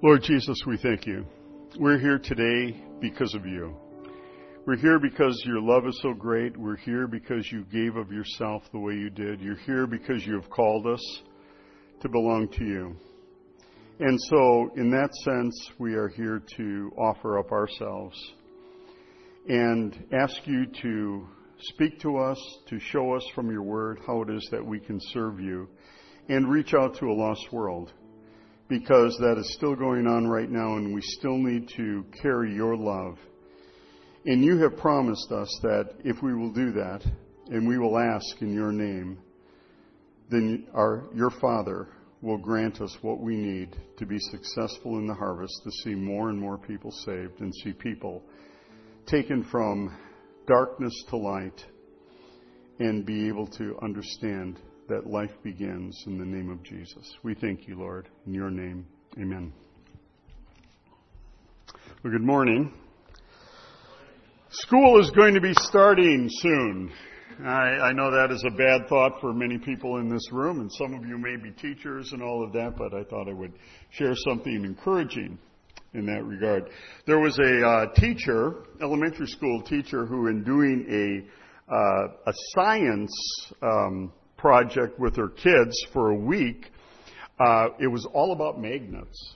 Lord Jesus, we thank you. We're here today because of you. We're here because your love is so great. We're here because you gave of yourself the way you did. You're here because you have called us to belong to you. And so, in that sense, we are here to offer up ourselves and ask you to speak to us, to show us from your word how it is that we can serve you and reach out to a lost world because that is still going on right now and we still need to carry your love. And you have promised us that if we will do that and we will ask in your name, then our, your Father will grant us what we need to be successful in the harvest, to see more and more people saved and see people taken from darkness to light and be able to understand that life begins in the name of Jesus. We thank you, Lord. In your name, amen. Well, good morning. School is going to be starting soon. I, I, know that is a bad thought for many people in this room, and some of you may be teachers and all of that, but I thought I would share something encouraging in that regard. There was a uh, teacher, elementary school teacher, who in doing a, uh, a science um, project with her kids for a week. Uh, it was all about magnets.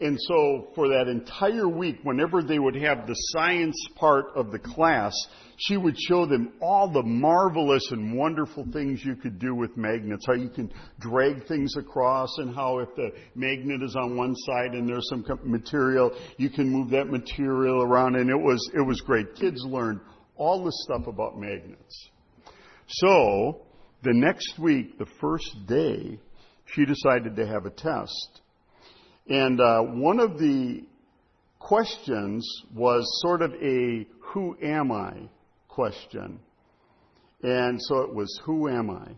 And so for that entire week, whenever they would have the science part of the class, she would show them all the marvelous and wonderful things you could do with magnets, how you can drag things across and how if the magnet is on one side and there's some material, you can move that material around and it was, it was great. Kids learned all this stuff about magnets. So, the next week, the first day, she decided to have a test. And uh, one of the questions was sort of a who am I question. And so it was who am I?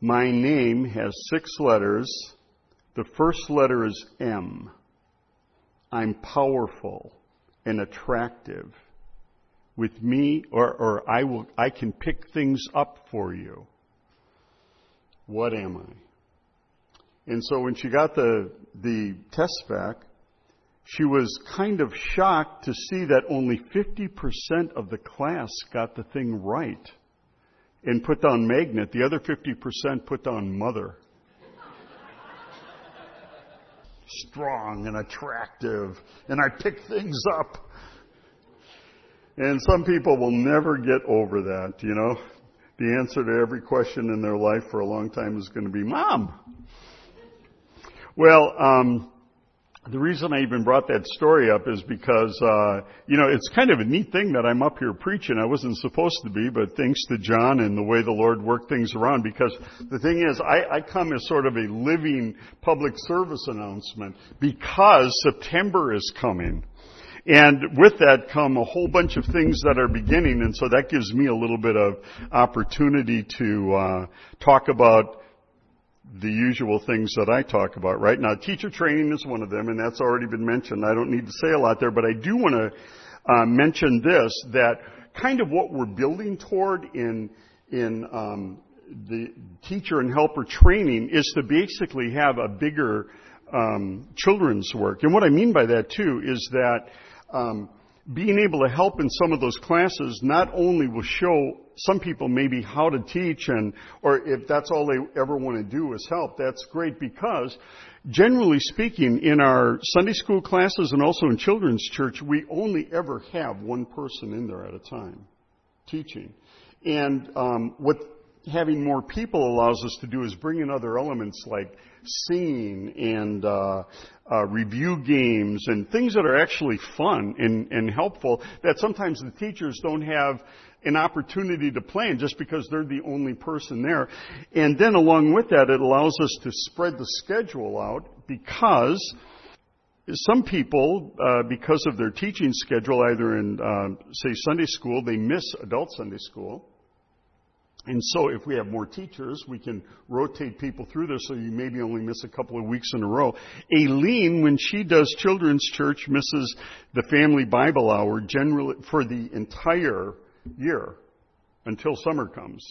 My name has six letters. The first letter is M. I'm powerful and attractive with me or, or I will, I can pick things up for you. What am I? And so when she got the, the test back, she was kind of shocked to see that only 50% of the class got the thing right and put down magnet. The other 50% put down mother. Strong and attractive, and I pick things up. And some people will never get over that, you know. The answer to every question in their life for a long time is going to be, Mom! Well, um, the reason I even brought that story up is because, uh, you know, it's kind of a neat thing that I'm up here preaching. I wasn't supposed to be, but thanks to John and the way the Lord worked things around, because the thing is, I, I come as sort of a living public service announcement because September is coming. And with that come a whole bunch of things that are beginning, and so that gives me a little bit of opportunity to uh, talk about the usual things that I talk about, right? Now, teacher training is one of them, and that's already been mentioned. I don't need to say a lot there, but I do want to uh, mention this, that kind of what we're building toward in, in um, the teacher and helper training is to basically have a bigger um, children's work. And what I mean by that, too, is that um, being able to help in some of those classes not only will show some people maybe how to teach and or if that's all they ever want to do is help that's great because generally speaking in our sunday school classes and also in children's church we only ever have one person in there at a time teaching. And um, what having more people allows us to do is bring in other elements like singing and uh, uh, review games and things that are actually fun and, and helpful that sometimes the teachers don't have an opportunity to plan just because they're the only person there. And then along with that, it allows us to spread the schedule out because some people, uh, because of their teaching schedule, either in, uh, say, Sunday school, they miss adult Sunday school and so if we have more teachers, we can rotate people through there so you maybe only miss a couple of weeks in a row. Aileen, when she does children's church, misses the family Bible hour generally for the entire year until summer comes.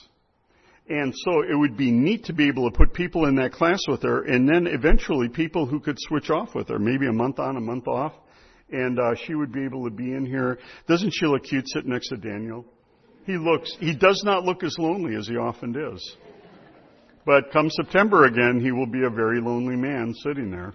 And so it would be neat to be able to put people in that class with her and then eventually people who could switch off with her, maybe a month on, a month off. And uh, she would be able to be in here. Doesn't she look cute sitting next to Daniel? He looks, he does not look as lonely as he often does. But come September again, he will be a very lonely man sitting there.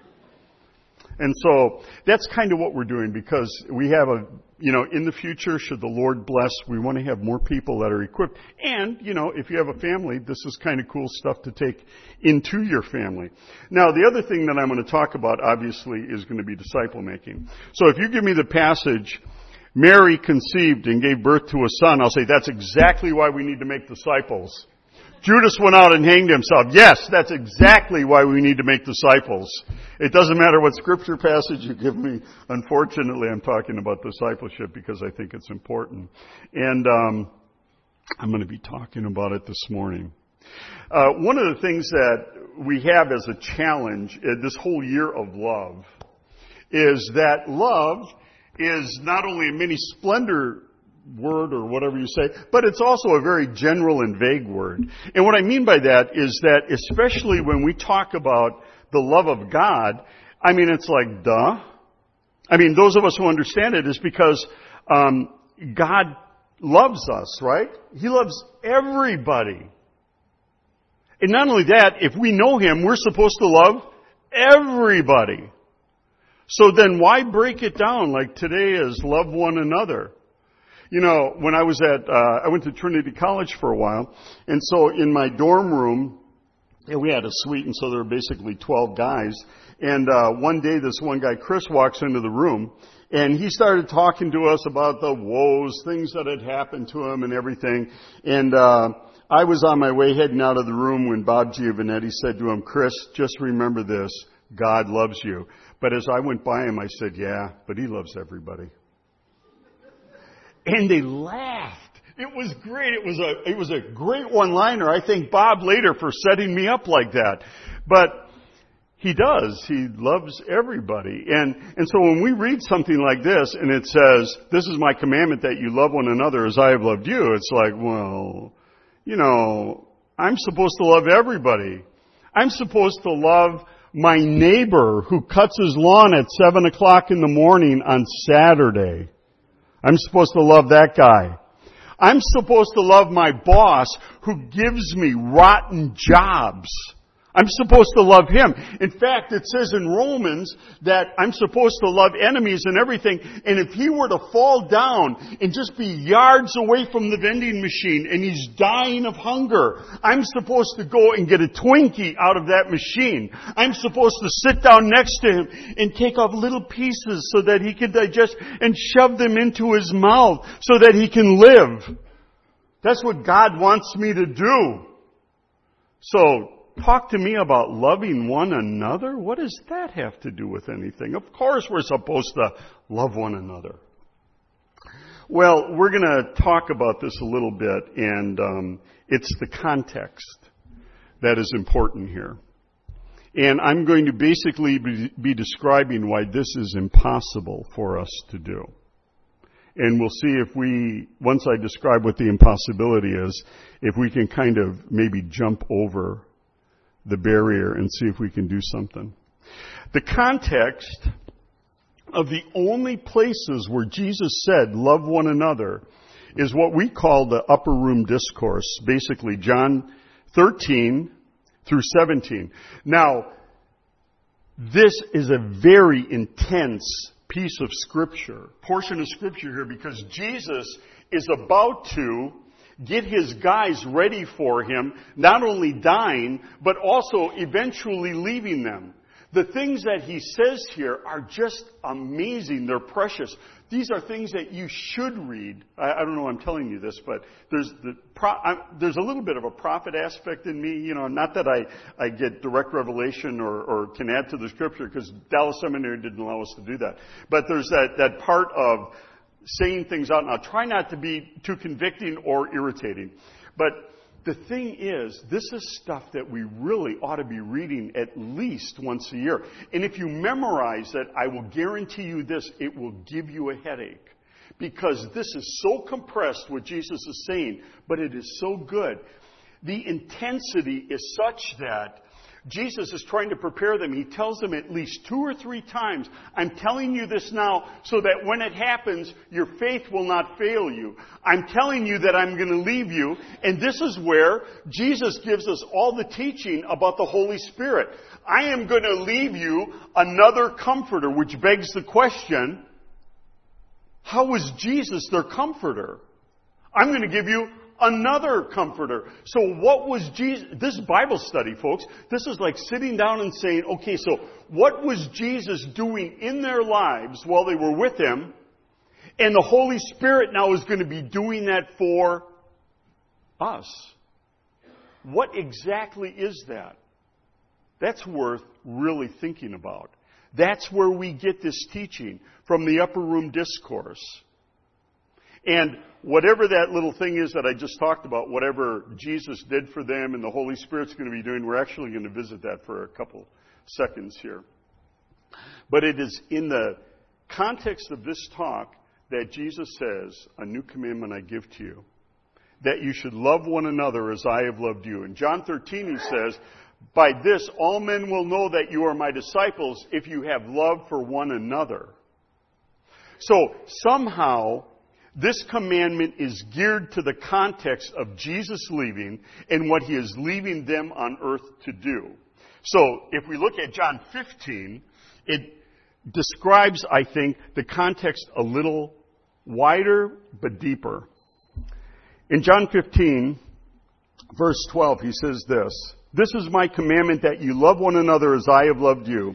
And so that's kind of what we're doing because we have a, you know, in the future, should the Lord bless, we want to have more people that are equipped. And, you know, if you have a family, this is kind of cool stuff to take into your family. Now, the other thing that I'm going to talk about, obviously, is going to be disciple making. So if you give me the passage, Mary conceived and gave birth to a son, I'll say that's exactly why we need to make disciples. Judas went out and hanged himself. Yes, that's exactly why we need to make disciples. It doesn't matter what scripture passage you give me. Unfortunately, I'm talking about discipleship because I think it's important. And um, I'm going to be talking about it this morning. Uh, one of the things that we have as a challenge uh, this whole year of love is that love is not only a many splendor word or whatever you say, but it's also a very general and vague word. And what I mean by that is that especially when we talk about the love of God, I mean, it's like, duh. I mean, those of us who understand it is because um, God loves us, right? He loves everybody. And not only that, if we know Him, we're supposed to love everybody. So then why break it down like today is love one another? You know, when I was at, uh, I went to Trinity College for a while, and so in my dorm room, we had a suite, and so there were basically 12 guys. And uh, one day, this one guy, Chris, walks into the room, and he started talking to us about the woes, things that had happened to him, and everything. And uh, I was on my way heading out of the room when Bob Giovanetti said to him, "Chris, just remember this: God loves you." But as I went by him, I said, "Yeah, but He loves everybody." And they laughed. It was great. It was a, it was a great one-liner. I thank Bob later for setting me up like that. But he does. He loves everybody. And, and so when we read something like this and it says, this is my commandment that you love one another as I have loved you, it's like, well, you know, I'm supposed to love everybody. I'm supposed to love my neighbor who cuts his lawn at seven o'clock in the morning on Saturday. I'm supposed to love that guy. I'm supposed to love my boss who gives me rotten jobs. I'm supposed to love him. In fact, it says in Romans that I'm supposed to love enemies and everything. And if he were to fall down and just be yards away from the vending machine and he's dying of hunger, I'm supposed to go and get a Twinkie out of that machine. I'm supposed to sit down next to him and take off little pieces so that he can digest and shove them into his mouth so that he can live. That's what God wants me to do. So, talk to me about loving one another? What does that have to do with anything? Of course we're supposed to love one another. Well, we're going to talk about this a little bit, and um, it's the context that is important here. And I'm going to basically be, be describing why this is impossible for us to do. And we'll see if we, once I describe what the impossibility is, if we can kind of maybe jump over the barrier and see if we can do something. The context of the only places where Jesus said, love one another, is what we call the upper room discourse, basically John 13 through 17. Now, this is a very intense piece of scripture, portion of scripture here, because Jesus is about to get his guys ready for him, not only dying, but also eventually leaving them. The things that he says here are just amazing. They're precious. These are things that you should read. I, I don't know I'm telling you this, but there's the, pro, there's a little bit of a prophet aspect in me. You know, not that I, I get direct revelation or, or can add to the scripture because Dallas Seminary didn't allow us to do that. But there's that, that part of saying things out. Now, try not to be too convicting or irritating. But the thing is, this is stuff that we really ought to be reading at least once a year. And if you memorize it, I will guarantee you this, it will give you a headache. Because this is so compressed what Jesus is saying, but it is so good. the intensity is such that Jesus is trying to prepare them. He tells them at least two or three times, I'm telling you this now so that when it happens, your faith will not fail you. I'm telling you that I'm going to leave you. And this is where Jesus gives us all the teaching about the Holy Spirit. I am going to leave you another comforter, which begs the question, how was Jesus their comforter? I'm going to give you another comforter. So what was Jesus, this Bible study, folks, this is like sitting down and saying, okay, so what was Jesus doing in their lives while they were with Him? And the Holy Spirit now is going to be doing that for us. What exactly is that? That's worth really thinking about. That's where we get this teaching from the upper room discourse. And whatever that little thing is that I just talked about, whatever Jesus did for them and the Holy Spirit's going to be doing, we're actually going to visit that for a couple seconds here. But it is in the context of this talk that Jesus says, A new commandment I give to you, that you should love one another as I have loved you. In John 13, he says, By this all men will know that you are my disciples if you have love for one another. So somehow, this commandment is geared to the context of Jesus leaving and what he is leaving them on earth to do. So, if we look at John 15, it describes, I think, the context a little wider but deeper. In John 15, verse 12, he says this, This is my commandment that you love one another as I have loved you.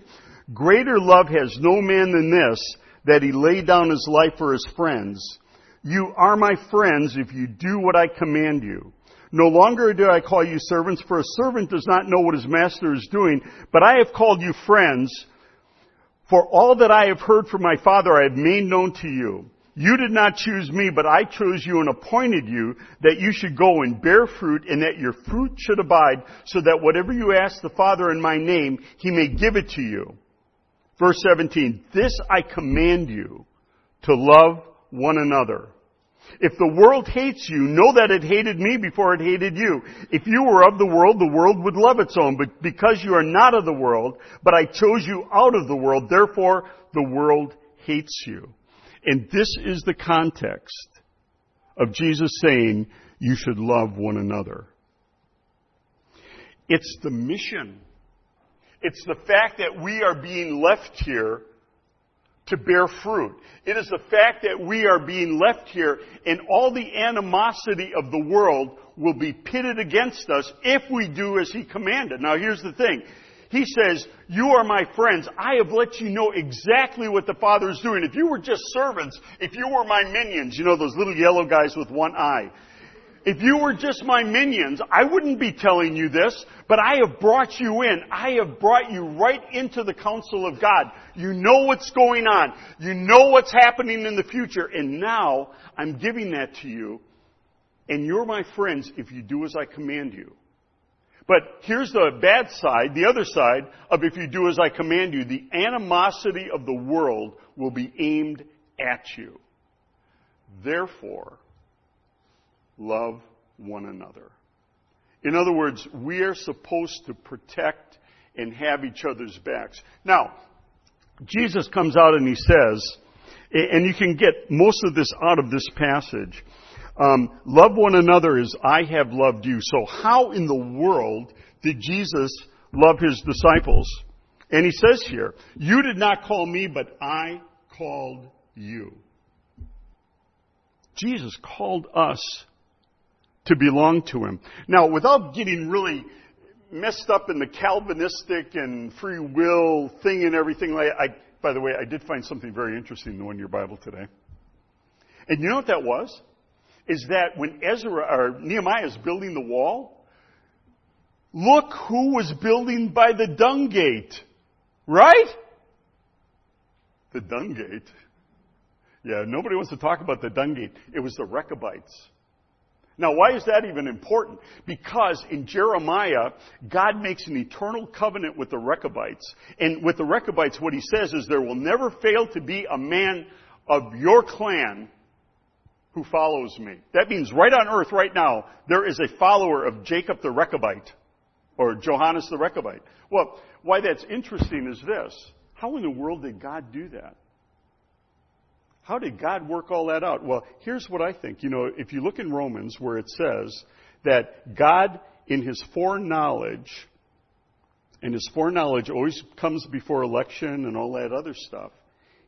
Greater love has no man than this, that he lay down his life for his friends. You are my friends if you do what I command you. No longer do I call you servants, for a servant does not know what his master is doing, but I have called you friends. For all that I have heard from my Father I have made known to you. You did not choose me, but I chose you and appointed you that you should go and bear fruit and that your fruit should abide so that whatever you ask the Father in my name, he may give it to you. Verse 17, this I command you to love one another. If the world hates you, know that it hated me before it hated you. If you were of the world, the world would love its own. But because you are not of the world, but I chose you out of the world, therefore the world hates you. And this is the context of Jesus saying you should love one another. It's the mission. It's the fact that we are being left here to bear fruit. It is the fact that we are being left here and all the animosity of the world will be pitted against us if we do as He commanded. Now here's the thing. He says, you are my friends. I have let you know exactly what the Father is doing. If you were just servants, if you were my minions, you know, those little yellow guys with one eye, if you were just my minions, I wouldn't be telling you this, but I have brought you in. I have brought you right into the counsel of God. You know what's going on. You know what's happening in the future. And now I'm giving that to you. And you're my friends if you do as I command you. But here's the bad side, the other side of if you do as I command you. The animosity of the world will be aimed at you. Therefore, love one another. In other words, we are supposed to protect and have each other's backs. Now, Jesus comes out and he says, and you can get most of this out of this passage. Um, love one another as I have loved you. So how in the world did Jesus love his disciples? And he says here, you did not call me, but I called you. Jesus called us to belong to Him. Now, without getting really messed up in the Calvinistic and free will thing and everything, like I, by the way, I did find something very interesting in the One Year Bible today. And you know what that was? Is that when Ezra or Nehemiah is building the wall, look who was building by the dung gate. Right? The dung gate. Yeah, nobody wants to talk about the dung gate. It was the Rechabites. Now, why is that even important? Because in Jeremiah, God makes an eternal covenant with the Rechabites. And with the Rechabites, what he says is there will never fail to be a man of your clan who follows me. That means right on earth right now, there is a follower of Jacob the Rechabite, or Johannes the Rechabite. Well, why that's interesting is this. How in the world did God do that? How did God work all that out? Well, here's what I think. You know, if you look in Romans where it says that God, in his foreknowledge, and his foreknowledge always comes before election and all that other stuff,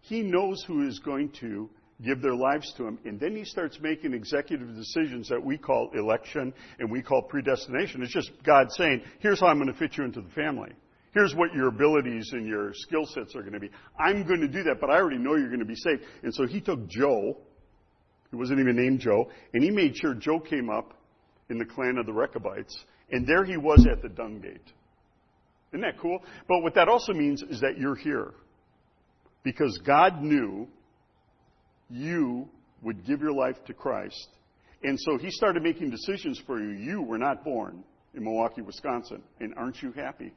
he knows who is going to give their lives to him. And then he starts making executive decisions that we call election and we call predestination. It's just God saying, here's how I'm going to fit you into the family. Here's what your abilities and your skill sets are going to be. I'm going to do that, but I already know you're going to be saved. And so he took Joe, who wasn't even named Joe, and he made sure Joe came up in the clan of the Rechabites. And there he was at the dung gate. Isn't that cool? But what that also means is that you're here. Because God knew you would give your life to Christ. And so he started making decisions for you. You were not born in Milwaukee, Wisconsin. And aren't you happy?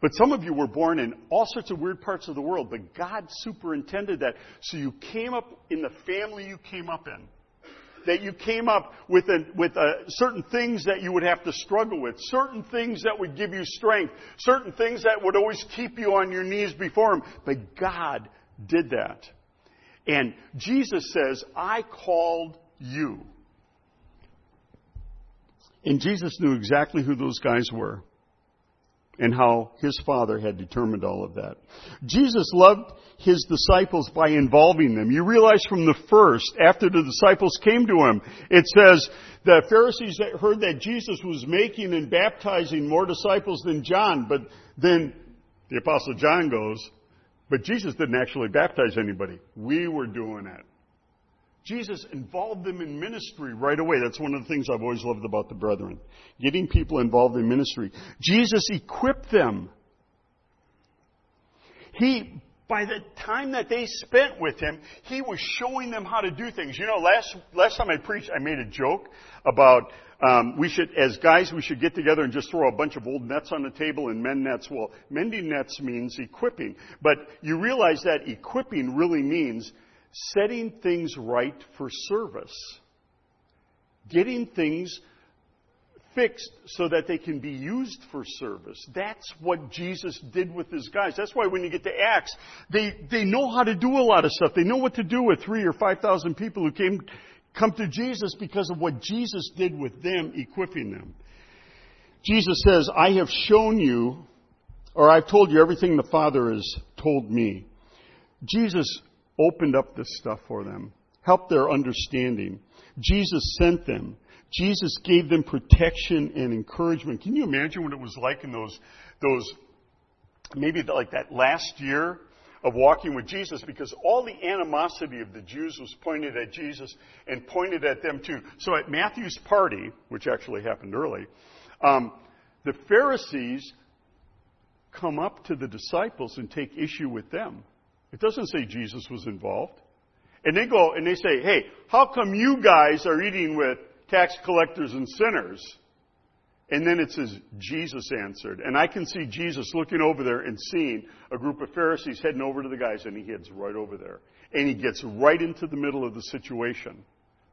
But some of you were born in all sorts of weird parts of the world, but God superintended that. So you came up in the family you came up in. That you came up with, a, with a, certain things that you would have to struggle with, certain things that would give you strength, certain things that would always keep you on your knees before Him. But God did that. And Jesus says, I called you. And Jesus knew exactly who those guys were and how his father had determined all of that. Jesus loved his disciples by involving them. You realize from the first, after the disciples came to him, it says the Pharisees heard that Jesus was making and baptizing more disciples than John, but then the apostle John goes, but Jesus didn't actually baptize anybody. We were doing it. Jesus involved them in ministry right away. That's one of the things I've always loved about the brethren. Getting people involved in ministry. Jesus equipped them. He, by the time that they spent with him, he was showing them how to do things. You know, last, last time I preached, I made a joke about um, we should, as guys, we should get together and just throw a bunch of old nets on the table and mend nets. Well, mending nets means equipping. But you realize that equipping really means setting things right for service, getting things fixed so that they can be used for service. That's what Jesus did with his guys. That's why when you get to Acts, they, they know how to do a lot of stuff. They know what to do with three or five thousand people who came, come to Jesus because of what Jesus did with them, equipping them. Jesus says, I have shown you, or I've told you everything the Father has told me. Jesus opened up this stuff for them, helped their understanding. Jesus sent them. Jesus gave them protection and encouragement. Can you imagine what it was like in those, those, maybe like that last year of walking with Jesus? Because all the animosity of the Jews was pointed at Jesus and pointed at them too. So at Matthew's party, which actually happened early, um, the Pharisees come up to the disciples and take issue with them. It doesn't say Jesus was involved. And they go and they say, hey, how come you guys are eating with tax collectors and sinners? And then it says, Jesus answered. And I can see Jesus looking over there and seeing a group of Pharisees heading over to the guys, and he heads right over there. And he gets right into the middle of the situation,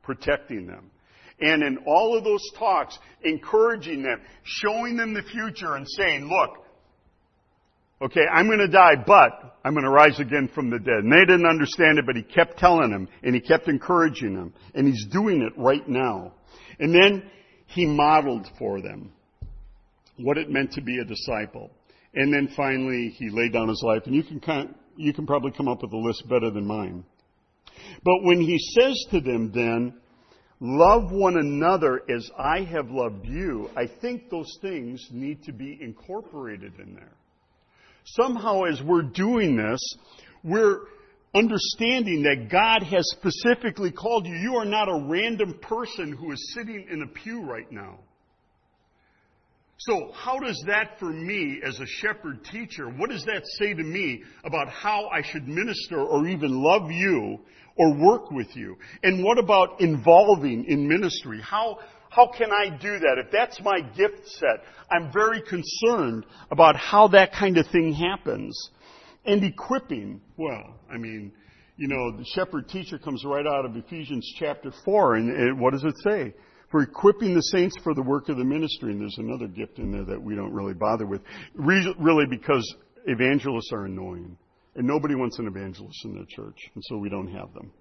protecting them. And in all of those talks, encouraging them, showing them the future, and saying, look, Okay, I'm going to die, but I'm going to rise again from the dead. And they didn't understand it, but he kept telling them, and he kept encouraging them, and he's doing it right now. And then he modeled for them what it meant to be a disciple. And then finally, he laid down his life, and you can kind of, you can probably come up with a list better than mine. But when he says to them then, love one another as I have loved you, I think those things need to be incorporated in there somehow as we're doing this, we're understanding that God has specifically called you. You are not a random person who is sitting in a pew right now. So, how does that for me as a shepherd teacher, what does that say to me about how I should minister or even love you or work with you? And what about involving in ministry? How, how can I do that? If that's my gift set, I'm very concerned about how that kind of thing happens. And equipping, well, I mean, you know, the shepherd teacher comes right out of Ephesians chapter 4, and, what does it say? For equipping the saints for the work of the ministry, and there's another gift in there that we don't really bother with. Re- really because evangelists are annoying. And nobody wants an evangelist in their church, and so we don't have them.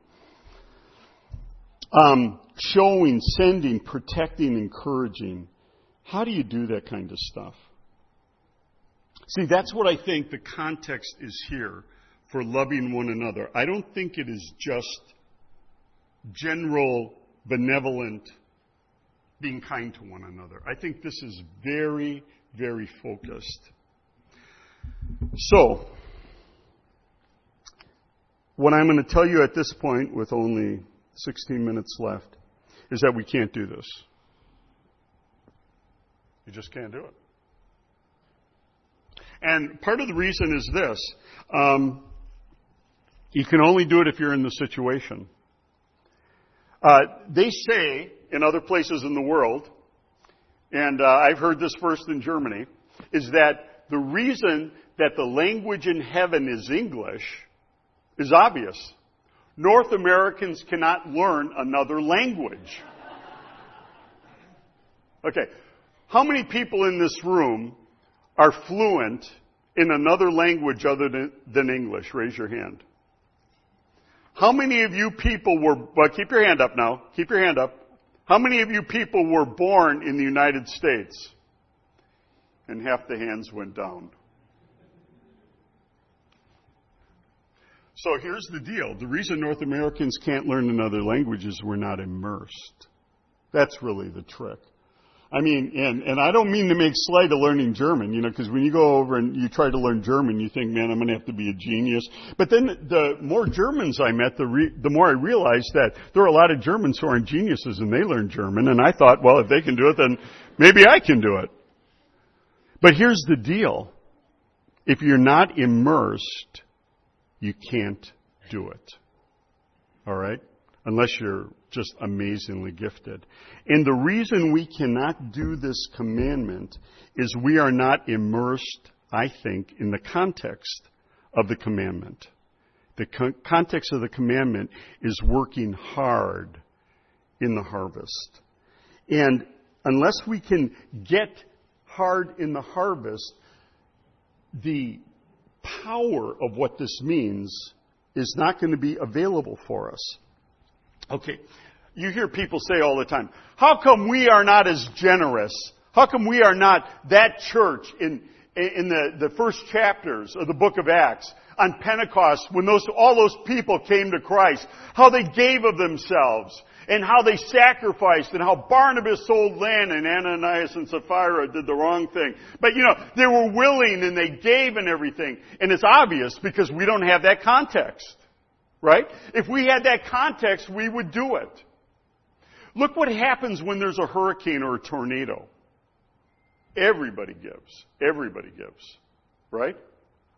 Um, showing, sending, protecting, encouraging. How do you do that kind of stuff? See, that's what I think the context is here for loving one another. I don't think it is just general benevolent being kind to one another. I think this is very, very focused. So, what I'm going to tell you at this point, with only 16 minutes left, is that we can't do this. You just can't do it. And part of the reason is this. Um, you can only do it if you're in the situation. Uh, they say in other places in the world, and uh, I've heard this first in Germany, is that the reason that the language in heaven is English is obvious. North Americans cannot learn another language. Okay. How many people in this room are fluent in another language other than, than English? Raise your hand. How many of you people were, well, keep your hand up now. Keep your hand up. How many of you people were born in the United States? And half the hands went down. So here's the deal. The reason North Americans can't learn another language is we're not immersed. That's really the trick. I mean, and, and I don't mean to make slight of learning German, you know, because when you go over and you try to learn German, you think, man, I'm going to have to be a genius. But then the more Germans I met, the, re, the more I realized that there are a lot of Germans who aren't geniuses and they learn German. And I thought, well, if they can do it, then maybe I can do it. But here's the deal. If you're not immersed, you can't do it. Alright? Unless you're just amazingly gifted. And the reason we cannot do this commandment is we are not immersed, I think, in the context of the commandment. The con- context of the commandment is working hard in the harvest. And unless we can get hard in the harvest, the power of what this means is not going to be available for us. Okay, you hear people say all the time, how come we are not as generous? How come we are not that church in, in the, the first chapters of the book of Acts on Pentecost when those, all those people came to Christ? How they gave of themselves and how they sacrificed and how Barnabas sold land and Ananias and Sapphira did the wrong thing. But you know, they were willing and they gave and everything. And it's obvious because we don't have that context. Right? If we had that context, we would do it. Look what happens when there's a hurricane or a tornado. Everybody gives. Everybody gives. Right?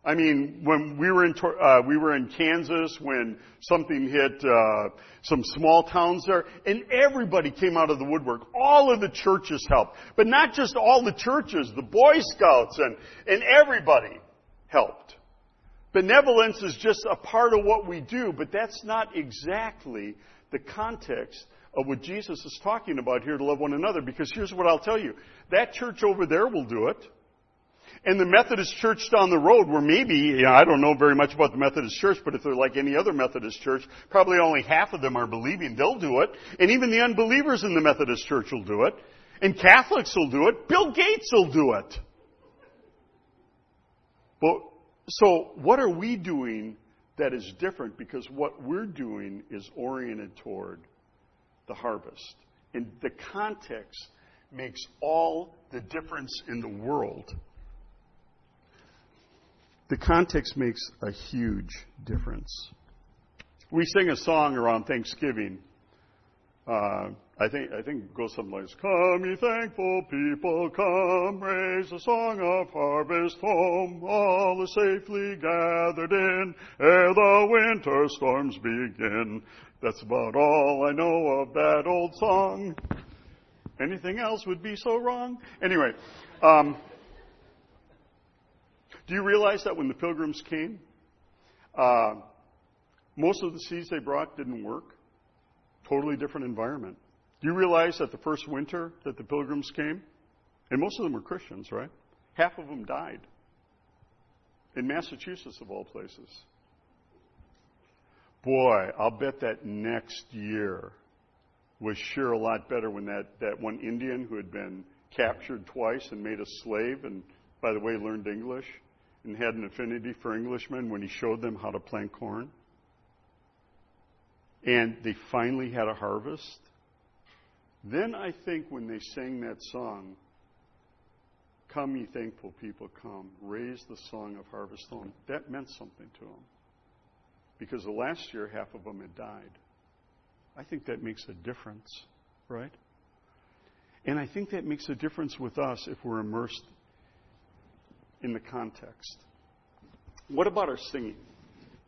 I mean, when we were in uh, we were in Kansas when something hit uh, some small towns there, and everybody came out of the woodwork. All of the churches helped, but not just all the churches. The Boy Scouts and and everybody helped. Benevolence is just a part of what we do, but that's not exactly the context of what Jesus is talking about here to love one another. Because here's what I'll tell you. That church over there will do it. And the Methodist church down the road, where maybe, you know, I don't know very much about the Methodist church, but if they're like any other Methodist church, probably only half of them are believing, they'll do it. And even the unbelievers in the Methodist church will do it. And Catholics will do it. Bill Gates will do it. But so, what are we doing that is different? Because what we're doing is oriented toward the harvest. And the context makes all the difference in the world. The context makes a huge difference. We sing a song around Thanksgiving. Uh, I think I think it goes something like. Come, ye thankful people, come, raise a song of harvest home. All is safely gathered in, ere the winter storms begin. That's about all I know of that old song. Anything else would be so wrong. Anyway, um, do you realize that when the pilgrims came, uh, Most of the seeds they brought didn't work. Totally different environment. Do you realize that the first winter that the pilgrims came, and most of them were Christians, right? Half of them died. In Massachusetts, of all places. Boy, I'll bet that next year was sure a lot better when that, that one Indian who had been captured twice and made a slave, and by the way, learned English and had an affinity for Englishmen when he showed them how to plant corn. And they finally had a harvest. Then I think when they sang that song, Come, ye thankful people, come, raise the song of harvest home, that meant something to them. Because the last year, half of them had died. I think that makes a difference, right? And I think that makes a difference with us if we're immersed in the context. What about our singing?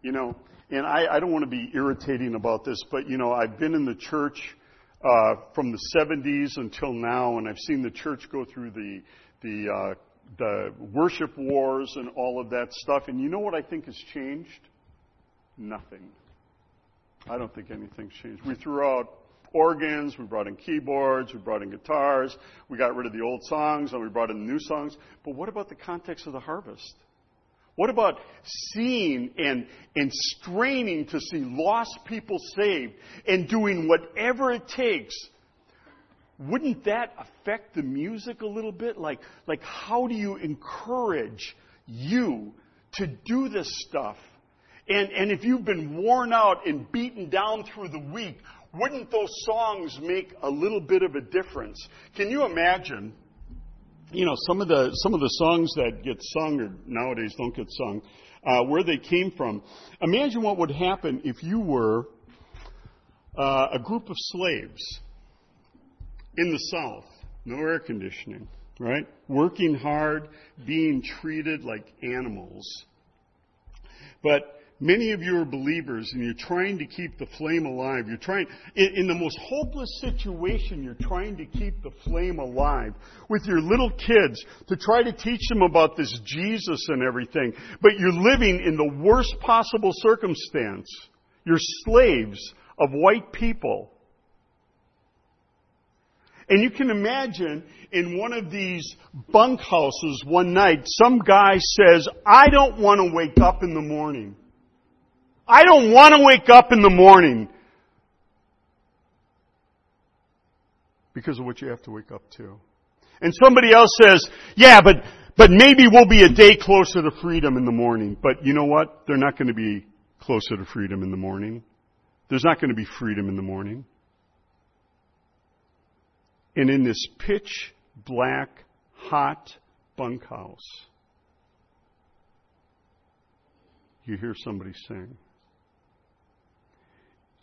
You know, and I, I don't want to be irritating about this, but you know, I've been in the church uh, from the 70s until now, and I've seen the church go through the the uh, the worship wars and all of that stuff. And you know what I think has changed? Nothing. I don't think anything's changed. We threw out organs, we brought in keyboards, we brought in guitars, we got rid of the old songs, and we brought in new songs. But what about the context of the harvest? What about seeing and, and straining to see lost people saved and doing whatever it takes? Wouldn't that affect the music a little bit? Like, like how do you encourage you to do this stuff? And, and if you've been worn out and beaten down through the week, wouldn't those songs make a little bit of a difference? Can you imagine? You know, some of the some of the songs that get sung or nowadays don't get sung, uh, where they came from. Imagine what would happen if you were uh, a group of slaves in the South, no air conditioning, right? Working hard, being treated like animals. But Many of you are believers and you're trying to keep the flame alive. You're trying, in, in, the most hopeless situation, you're trying to keep the flame alive with your little kids to try to teach them about this Jesus and everything. But you're living in the worst possible circumstance. You're slaves of white people. And you can imagine in one of these bunkhouses one night, some guy says, I don't want to wake up in the morning. I don't want to wake up in the morning because of what you have to wake up to. And somebody else says, yeah, but, but maybe we'll be a day closer to freedom in the morning. But you know what? They're not going to be closer to freedom in the morning. There's not going to be freedom in the morning. And in this pitch black, hot bunkhouse, you hear somebody sing.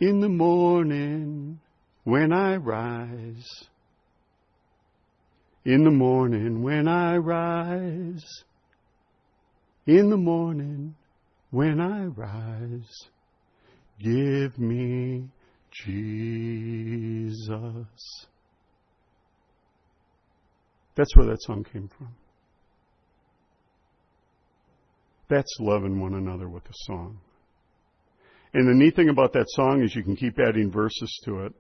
In the morning when I rise, in the morning when I rise, in the morning when I rise, give me Jesus. That's where that song came from. That's loving one another with a song. And the neat thing about that song is you can keep adding verses to it.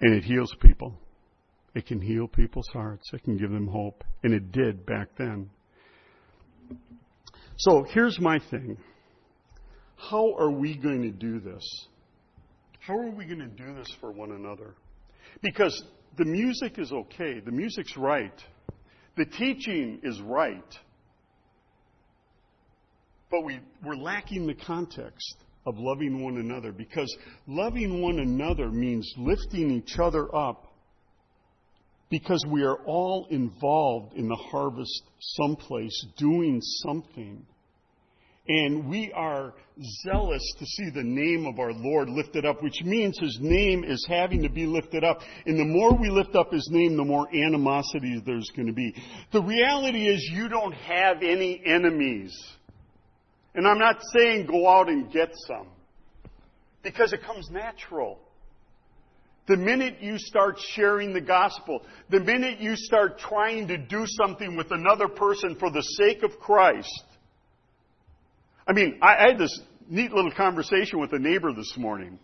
And it heals people. It can heal people's hearts. It can give them hope. And it did back then. So here's my thing. How are we going to do this? How are we going to do this for one another? Because the music is okay. The music's right. The teaching is right. But we, we're lacking the context of loving one another because loving one another means lifting each other up because we are all involved in the harvest someplace doing something. And we are zealous to see the name of our Lord lifted up, which means His name is having to be lifted up. And the more we lift up His name, the more animosity there's going to be. The reality is you don't have any enemies. And I'm not saying go out and get some, because it comes natural. The minute you start sharing the gospel, the minute you start trying to do something with another person for the sake of Christ, I mean, I, had this neat little conversation with a neighbor this morning.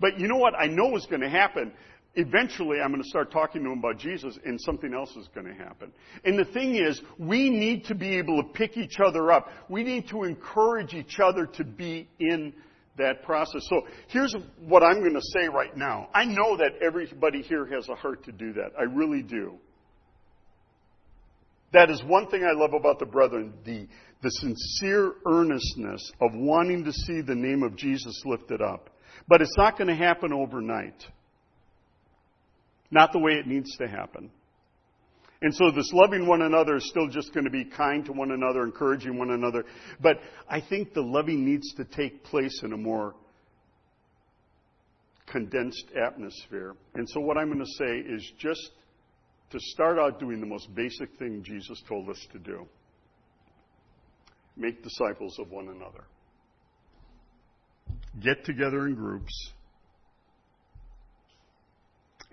But you know what I know is going to happen? Eventually, I'm going to start talking to him about Jesus, and something else is going to happen. And the thing is, we need to be able to pick each other up. We need to encourage each other to be in that process. So here's what I'm going to say right now. I know that everybody here has a heart to do that. I really do. That is one thing I love about the brethren, the, the sincere earnestness of wanting to see the name of Jesus lifted up. But it's not going to happen overnight. Not the way it needs to happen. And so this loving one another is still just going to be kind to one another, encouraging one another. But I think the loving needs to take place in a more condensed atmosphere. And so what I'm going to say is just to start out doing the most basic thing Jesus told us to do make disciples of one another. Get together in groups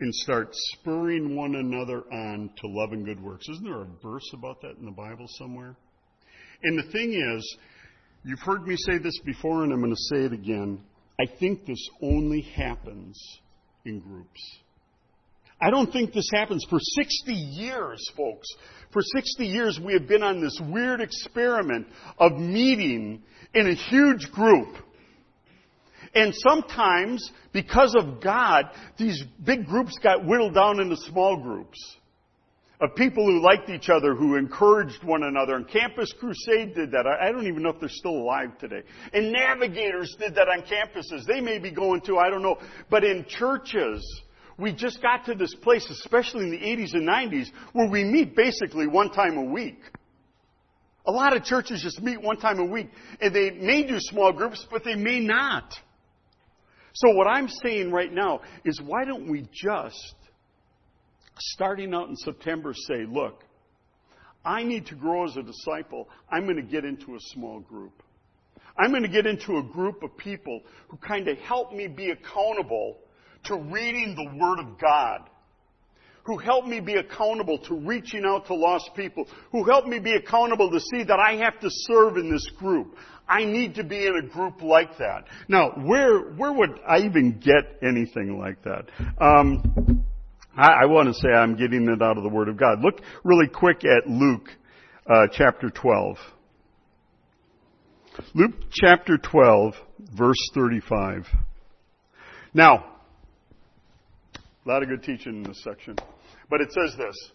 and start spurring one another on to love and good works. Isn't there a verse about that in the Bible somewhere? And the thing is, you've heard me say this before, and I'm going to say it again. I think this only happens in groups. I don't think this happens for 60 years, folks. For 60 years, we have been on this weird experiment of meeting in a huge group. And sometimes, because of God, these big groups got whittled down into small groups of people who liked each other, who encouraged one another. And Campus Crusade did that. I don't even know if they're still alive today. And Navigators did that on campuses. They may be going to, I don't know. But in churches, we just got to this place, especially in the 80s and 90s, where we meet basically one time a week. A lot of churches just meet one time a week, and they may do small groups, but they may not. So what I'm saying right now is why don't we just, starting out in September, say, look, I need to grow as a disciple. I'm going to get into a small group. I'm going to get into a group of people who kind of help me be accountable to reading the Word of God, who help me be accountable to reaching out to lost people, who help me be accountable to see that I have to serve in this group. I need to be in a group like that. Now, where where would I even get anything like that? Um, I, I want to say I'm getting it out of the Word of God. Look really quick at Luke uh, chapter 12. Luke chapter 12, verse 35. Now, a lot of good teaching in this section. But it says this.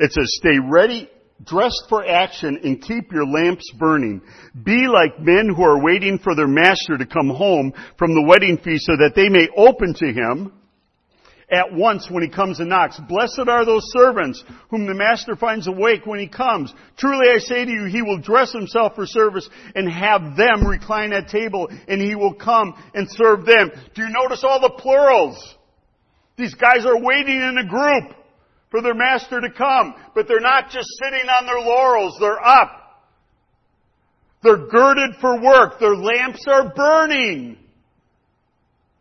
It says, stay ready, dressed for action, and keep your lamps burning. Be like men who are waiting for their master to come home from the wedding feast so that they may open to him at once when he comes and knocks. Blessed are those servants whom the master finds awake when he comes. Truly I say to you, he will dress himself for service and have them recline at table and he will come and serve them. Do you notice all the plurals? These guys are waiting in a group for their master to come, but they're not just sitting on their laurels, they're up. They're girded for work. Their lamps are burning.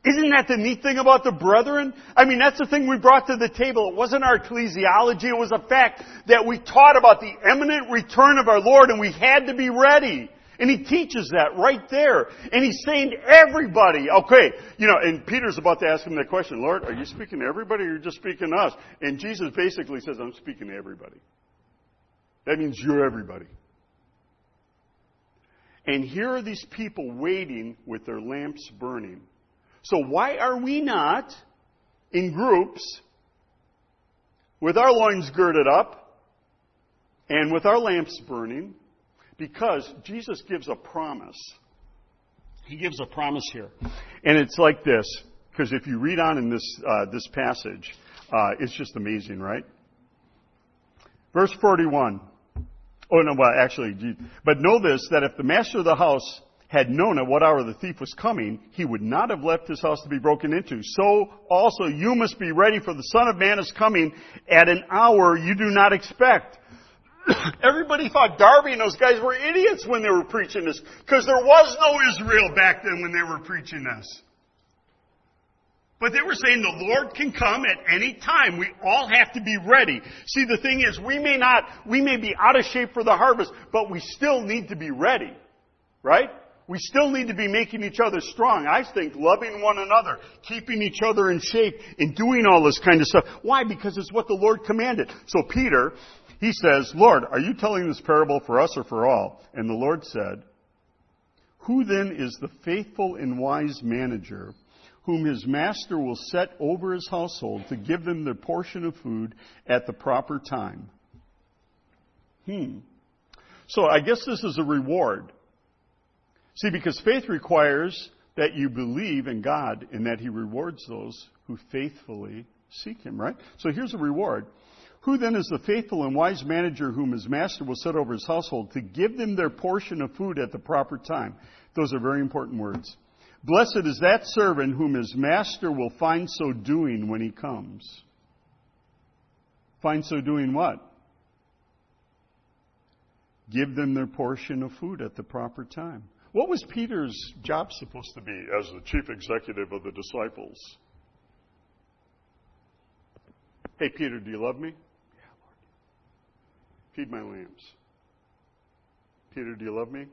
Isn't that the neat thing about the brethren? I mean, that's the thing we brought to the table. It wasn't our ecclesiology. It was a fact that we taught about the imminent return of our Lord and we had to be ready. And he teaches that right there. And he's saying to everybody, okay, you know, and Peter's about to ask him that question, Lord, are you speaking to everybody or are you just speaking to us? And Jesus basically says, I'm speaking to everybody. That means you're everybody. And here are these people waiting with their lamps burning. So why are we not in groups with our loins girded up and with our lamps burning because Jesus gives a promise. He gives a promise here. And it's like this, because if you read on in this, uh, this passage, uh, it's just amazing, right? Verse 41. Oh, no, well, actually, but know this, that if the master of the house had known at what hour the thief was coming, he would not have left his house to be broken into. So also you must be ready for the Son of Man is coming at an hour you do not expect. Everybody thought Darby and those guys were idiots when they were preaching this, because there was no Israel back then when they were preaching this. But they were saying the Lord can come at any time. We all have to be ready. See, the thing is, we may not, we may be out of shape for the harvest, but we still need to be ready. Right? We still need to be making each other strong. I think loving one another, keeping each other in shape, and doing all this kind of stuff. Why? Because it's what the Lord commanded. So Peter, he says, Lord, are you telling this parable for us or for all? And the Lord said, Who then is the faithful and wise manager whom his master will set over his household to give them their portion of food at the proper time? Hmm. So I guess this is a reward. See, because faith requires that you believe in God and that He rewards those who faithfully seek Him, right? So here's a reward. Who then is the faithful and wise manager whom his master will set over his household to give them their portion of food at the proper time? Those are very important words. Blessed is that servant whom his master will find so doing when he comes. Find so doing what? Give them their portion of food at the proper time. What was Peter's job supposed to be as the chief executive of the disciples? Hey, Peter, do you love me? Feed my lambs. Peter, do you love me?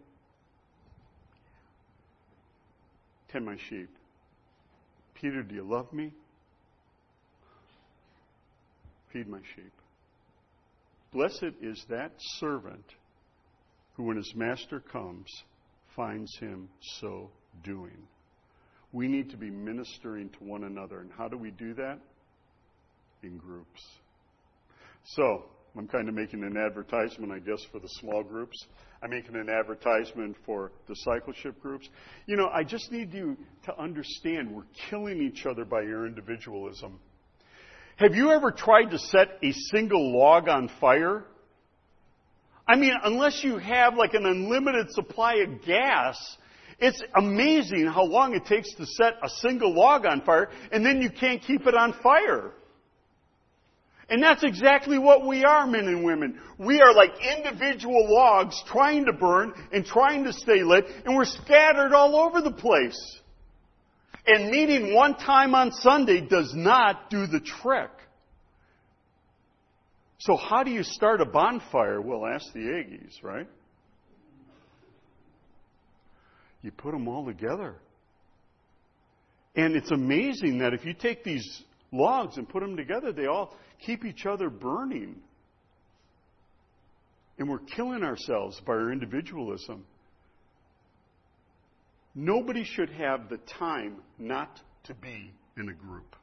Tend my sheep. Peter, do you love me? Feed my sheep. Blessed is that servant who, when his master comes, finds him so doing. We need to be ministering to one another. And how do we do that? In groups. So, I'm kind of making an advertisement, I guess, for the small groups. I'm making an advertisement for discipleship groups. You know, I just need you to understand we're killing each other by your individualism. Have you ever tried to set a single log on fire? I mean, unless you have like an unlimited supply of gas, it's amazing how long it takes to set a single log on fire, and then you can't keep it on fire. And that's exactly what we are, men and women. We are like individual logs trying to burn and trying to stay lit, and we're scattered all over the place. And meeting one time on Sunday does not do the trick. So how do you start a bonfire? Well, ask the Aggies, right? You put them all together. And it's amazing that if you take these logs and put them together, they all keep each other burning. And we're killing ourselves by our individualism. Nobody should have the time not to be in a group.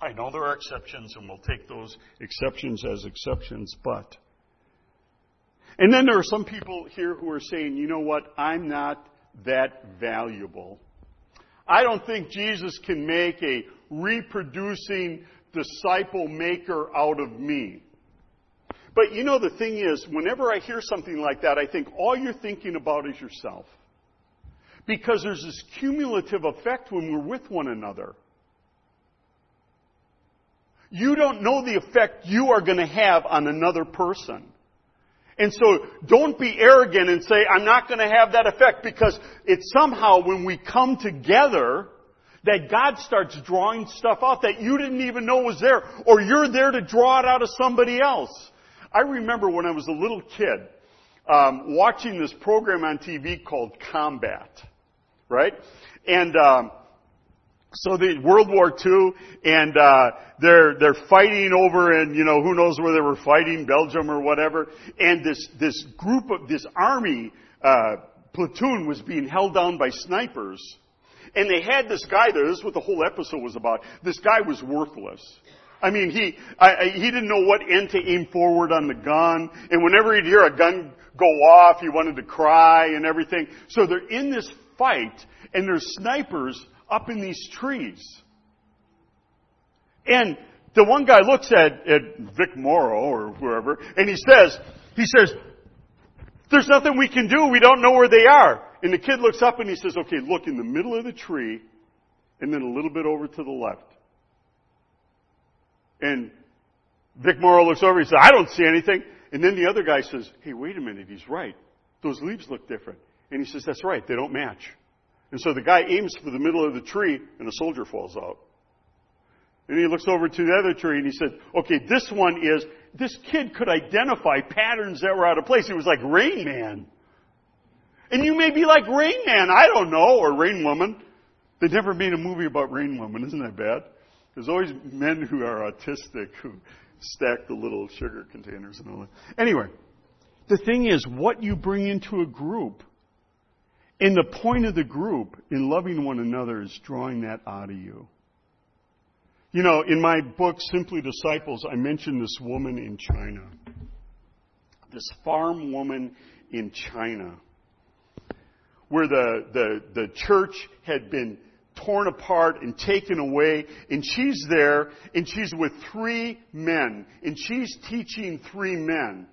I know there are exceptions, and we'll take those exceptions as exceptions, but. And then there are some people here who are saying, you know what, I'm not that valuable. I don't think Jesus can make a reproducing disciple maker out of me. But you know, the thing is, whenever I hear something like that, I think all you're thinking about is yourself. Because there's this cumulative effect when we're with one another. You don't know the effect you are going to have on another person. And so don't be arrogant and say, I'm not going to have that effect because it's somehow when we come together that God starts drawing stuff out that you didn't even know was there or you're there to draw it out of somebody else. I remember when I was a little kid um, watching this program on TV called Combat, right? And um, so the World War II, and uh, they're they're fighting over, and you know who knows where they were fighting, Belgium or whatever. And this this group of this army uh, platoon was being held down by snipers, and they had this guy there. This is what the whole episode was about. This guy was worthless. I mean, he I, I, he didn't know what end to aim forward on the gun, and whenever he'd hear a gun go off, he wanted to cry and everything. So they're in this fight, and there's snipers up in these trees. And the one guy looks at, at Vic Morrow or whoever, and he says, he says, there's nothing we can do. We don't know where they are. And the kid looks up and he says, okay, look in the middle of the tree and then a little bit over to the left. And Vic Morrow looks over and he says, I don't see anything. And then the other guy says, hey, wait a minute, he's right. Those leaves look different. And he says, that's right, they don't match. And so the guy aims for the middle of the tree, and a soldier falls out. And he looks over to the other tree and he said, okay, this one is, this kid could identify patterns that were out of place. He was like Rain Man. And you may be like Rain Man, I don't know, or Rain Woman. They never made a movie about Rain Woman, isn't that bad? There's always men who are autistic who stack the little sugar containers and all that. Anyway, the thing is, what you bring into a group, and the point of the group in loving one another is drawing that out of you. You know, in my book, Simply Disciples, I mentioned this woman in China. This farm woman in China. Where the, the, the church had been torn apart and taken away, and she's there, and she's with three men, and she's teaching three men.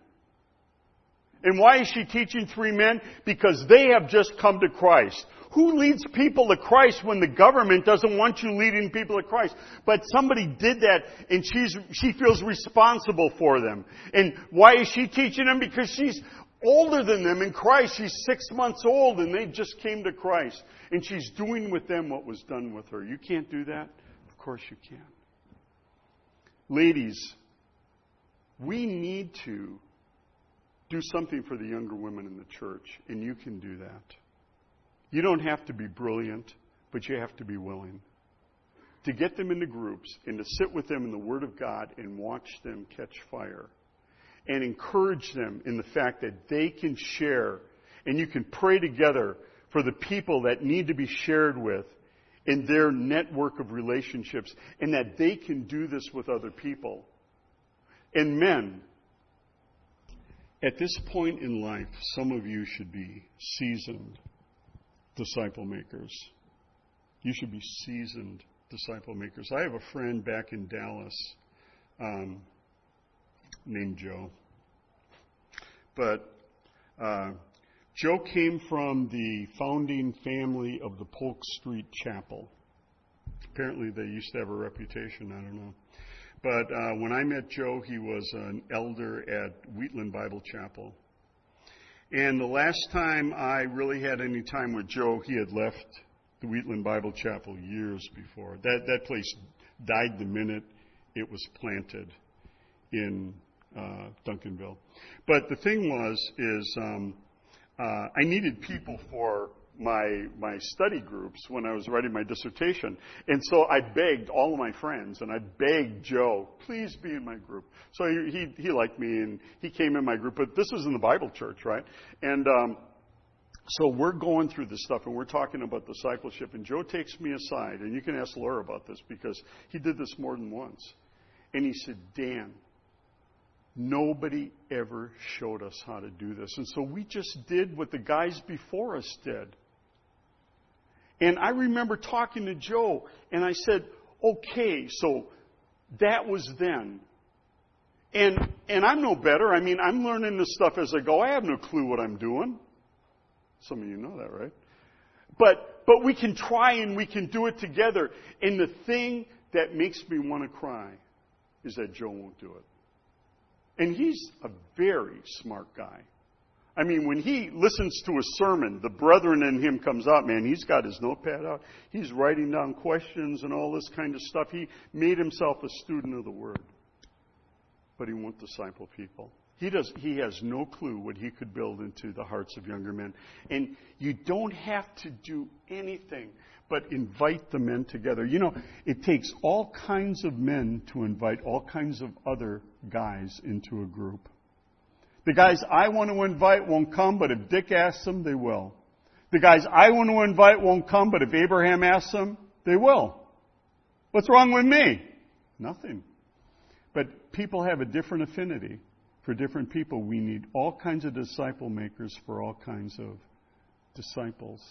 And why is she teaching three men? Because they have just come to Christ. Who leads people to Christ when the government doesn't want you leading people to Christ? But somebody did that and she's, she feels responsible for them. And why is she teaching them? Because she's older than them in Christ. She's six months old and they just came to Christ. And she's doing with them what was done with her. You can't do that? Of course you can. Ladies, we need to do something for the younger women in the church, and you can do that. You don't have to be brilliant, but you have to be willing to get them into groups and to sit with them in the Word of God and watch them catch fire and encourage them in the fact that they can share and you can pray together for the people that need to be shared with in their network of relationships and that they can do this with other people. And men, at this point in life, some of you should be seasoned disciple makers. You should be seasoned disciple makers. I have a friend back in Dallas um, named Joe. But uh, Joe came from the founding family of the Polk Street Chapel. Apparently, they used to have a reputation. I don't know. But uh, when I met Joe, he was an elder at Wheatland Bible Chapel. And the last time I really had any time with Joe, he had left the Wheatland Bible Chapel years before. That that place died the minute it was planted in uh, Duncanville. But the thing was, is um, uh, I needed people for my my study groups when I was writing my dissertation. And so I begged all of my friends and I begged Joe, please be in my group. So he he, he liked me and he came in my group. But this was in the Bible church, right? And um, so we're going through this stuff and we're talking about discipleship. And Joe takes me aside, and you can ask Laura about this because he did this more than once. And he said, Dan, Nobody ever showed us how to do this. And so we just did what the guys before us did. And I remember talking to Joe, and I said, okay, so that was then. And, and I'm no better. I mean, I'm learning this stuff as I go. I have no clue what I'm doing. Some of you know that, right? But, but we can try and we can do it together. And the thing that makes me want to cry is that Joe won't do it. And he's a very smart guy. I mean, when he listens to a sermon, the brethren in him comes out, man, he's got his notepad out. He's writing down questions and all this kind of stuff. He made himself a student of the Word. But he won't disciple people. He, does, he has no clue what he could build into the hearts of younger men. And you don't have to do anything but invite the men together. You know, it takes all kinds of men to invite all kinds of other guys into a group. The guys I want to invite won't come, but if Dick asks them, they will. The guys I want to invite won't come, but if Abraham asks them, they will. What's wrong with me? Nothing. But people have a different affinity for different people. We need all kinds of disciple makers for all kinds of disciples.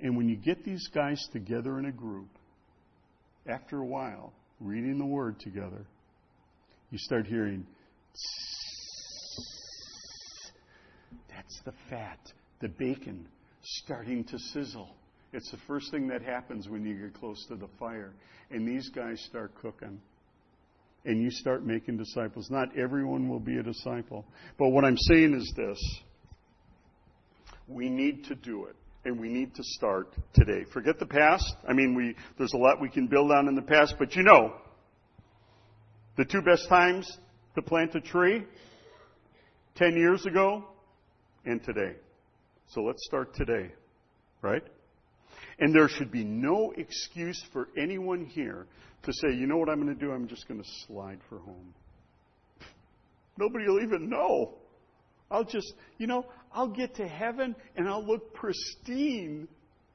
And when you get these guys together in a group, after a while, reading the Word together, you start hearing, that's the fat, the bacon starting to sizzle. It's the first thing that happens when you get close to the fire. And these guys start cooking. And you start making disciples. Not everyone will be a disciple. But what I'm saying is this we need to do it and we need to start today. Forget the past. I mean, we, there's a lot we can build on in the past, but you know, the two best times to plant a tree, 10 years ago and today. So let's start today, right? And there should be no excuse for anyone here to say, you know what I'm going to do? I'm just going to slide for home. Nobody will even know. I'll just, you know, I'll get to heaven and I'll look pristine.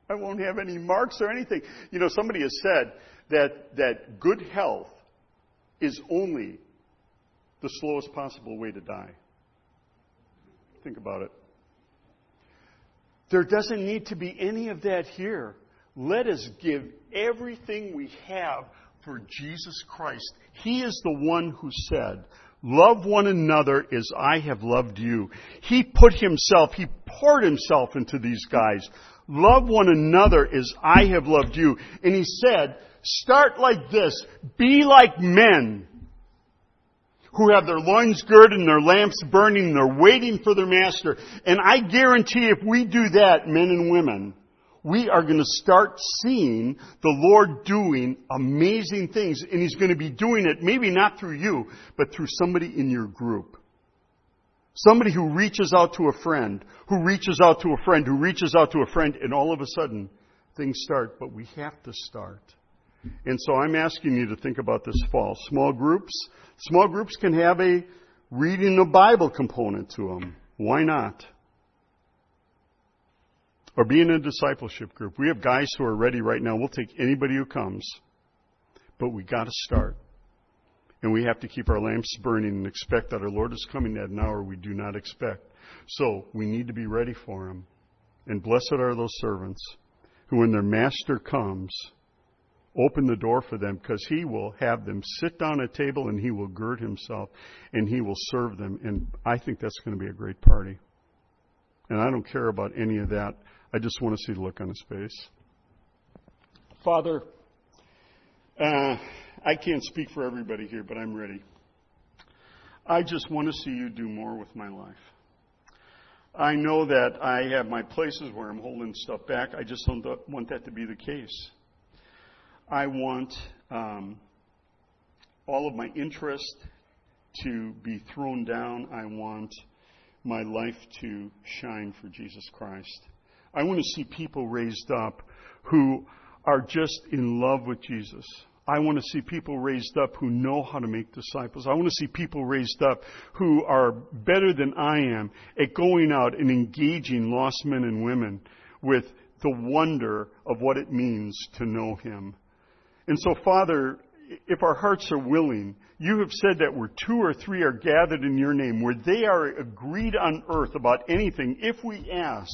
I won't have any marks or anything. You know, somebody has said that, that good health is only the slowest possible way to die. Think about it. There doesn't need to be any of that here. Let us give everything we have for Jesus Christ. He is the one who said, Love one another as I have loved you. He put himself, he poured himself into these guys. Love one another as I have loved you. And he said, start like this. Be like men who have their loins girded and their lamps burning they're waiting for their master. And I guarantee if we do that, men and women, we are going to start seeing the Lord doing amazing things. And He's going to be doing it maybe not through you, but through somebody in your group. Somebody who reaches out to a friend, who reaches out to a friend, who reaches out to a friend, and all of a sudden things start, but we have to start. And so I'm asking you to think about this fall. Small groups, small groups can have a reading the Bible component to them. Why not? Or be in a discipleship group. We have guys who are ready right now. We'll take anybody who comes. But we gotta start. And we have to keep our lamps burning and expect that our Lord is coming at an hour we do not expect. So we need to be ready for Him. And blessed are those servants who, when their master comes, open the door for them because He will have them sit down at table and He will gird Himself and He will serve them. And I think that's going to be a great party. And I don't care about any of that. I just want to see the look on His face. Father, uh, I can't speak for everybody here, but I'm ready. I just want to see you do more with my life. I know that I have my places where I'm holding stuff back. I just don't want that to be the case. I want um, all of my interest to be thrown down. I want my life to shine for Jesus Christ. I want to see people raised up who are just in love with Jesus. I want to see people raised up who know how to make disciples. I want to see people raised up who are better than I am at going out and engaging lost men and women with the wonder of what it means to know Him. And so, Father, if our hearts are willing, you have said that where two or three are gathered in your name, where they are agreed on earth about anything, if we ask,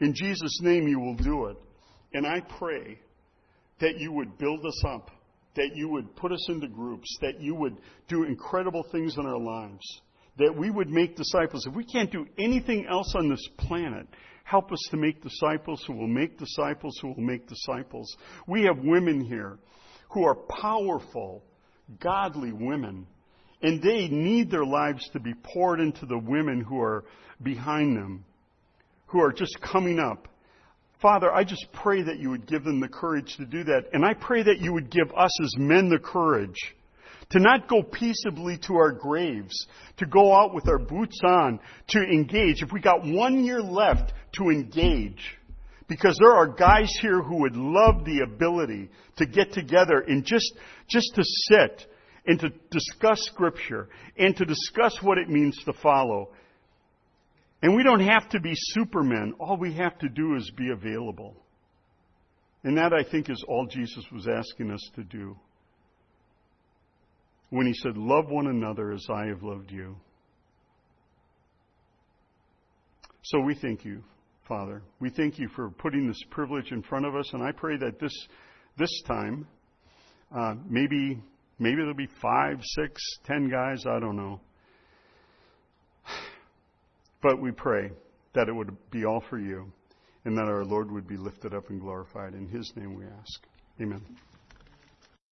in Jesus' name you will do it. And I pray that you would build us up, that you would put us into groups, that you would do incredible things in our lives, that we would make disciples. If we can't do anything else on this planet, help us to make disciples who will make disciples who will make disciples. We have women here who are powerful, godly women, and they need their lives to be poured into the women who are behind them, who are just coming up Father, I just pray that you would give them the courage to do that. And I pray that you would give us as men the courage to not go peaceably to our graves, to go out with our boots on, to engage. If we got one year left to engage, because there are guys here who would love the ability to get together and just, just to sit and to discuss scripture and to discuss what it means to follow and we don't have to be supermen. All we have to do is be available. And that, I think, is all Jesus was asking us to do. When he said, Love one another as I have loved you. So we thank you, Father. We thank you for putting this privilege in front of us. And I pray that this, this time, uh, maybe, maybe there'll be five, six, ten guys, I don't know but we pray that it would be all for you and that our Lord would be lifted up and glorified. In His name we ask. Amen.